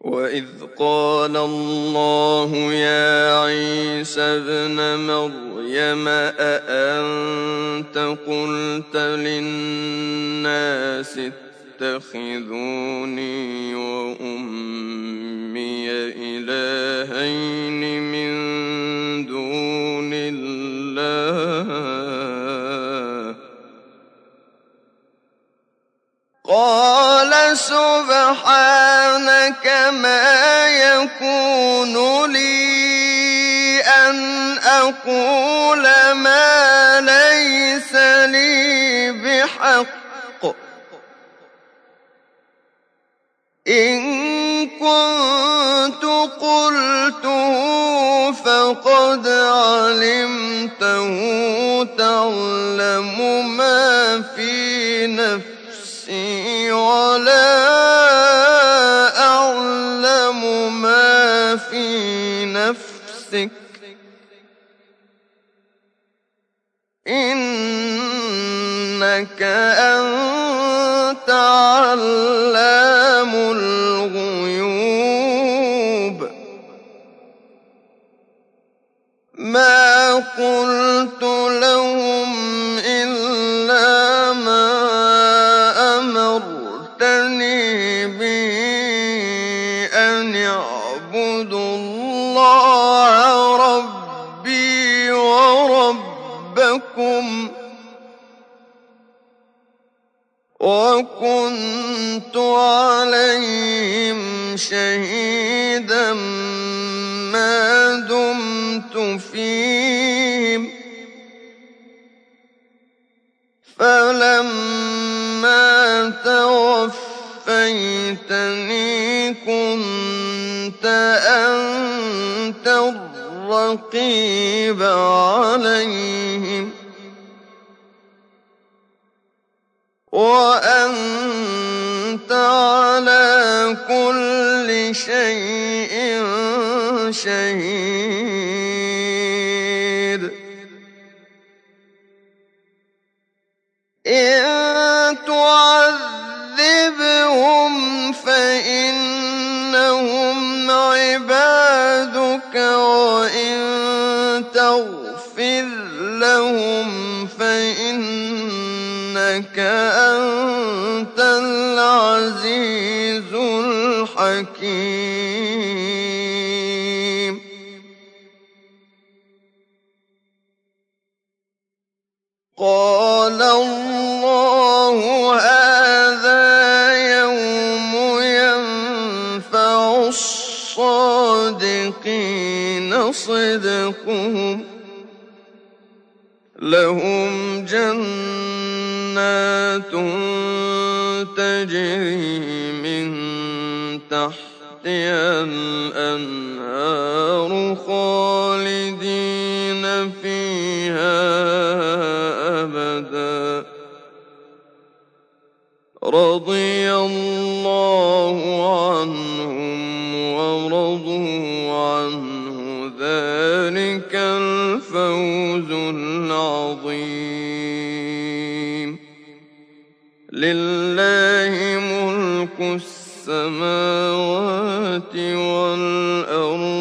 وإذ قال الله يا عيسى ابن مريم أأنت قلت للناس اتخذوني وأمي إلهين من قال سبحانك ما يكون لي أن أقول ما ليس لي بحق. إن كنت قلته فقد علمته تعلم ما في نفسي. ولا أعلم ما في نفسك. إنك أنت علام الغيوب. ما قلت وربكم وكنت عليهم شهيدا ما دمت فيهم. فلما توفيتني كنت أنت الرقيب عليهم. وأنت على كل شيء شهيد. إن تعذبهم فإنهم عبادك وإن تغفر لهم أنت العزيز الحكيم. قال الله هذا يوم ينفع الصادقين صدقهم. لهم جنات تجري من تحتها الأنهار خالدين فيها أبدا. رضي الله عنهم ورضوا عنه ذلك الفوز العظيم. لله ملك السماوات والأرض.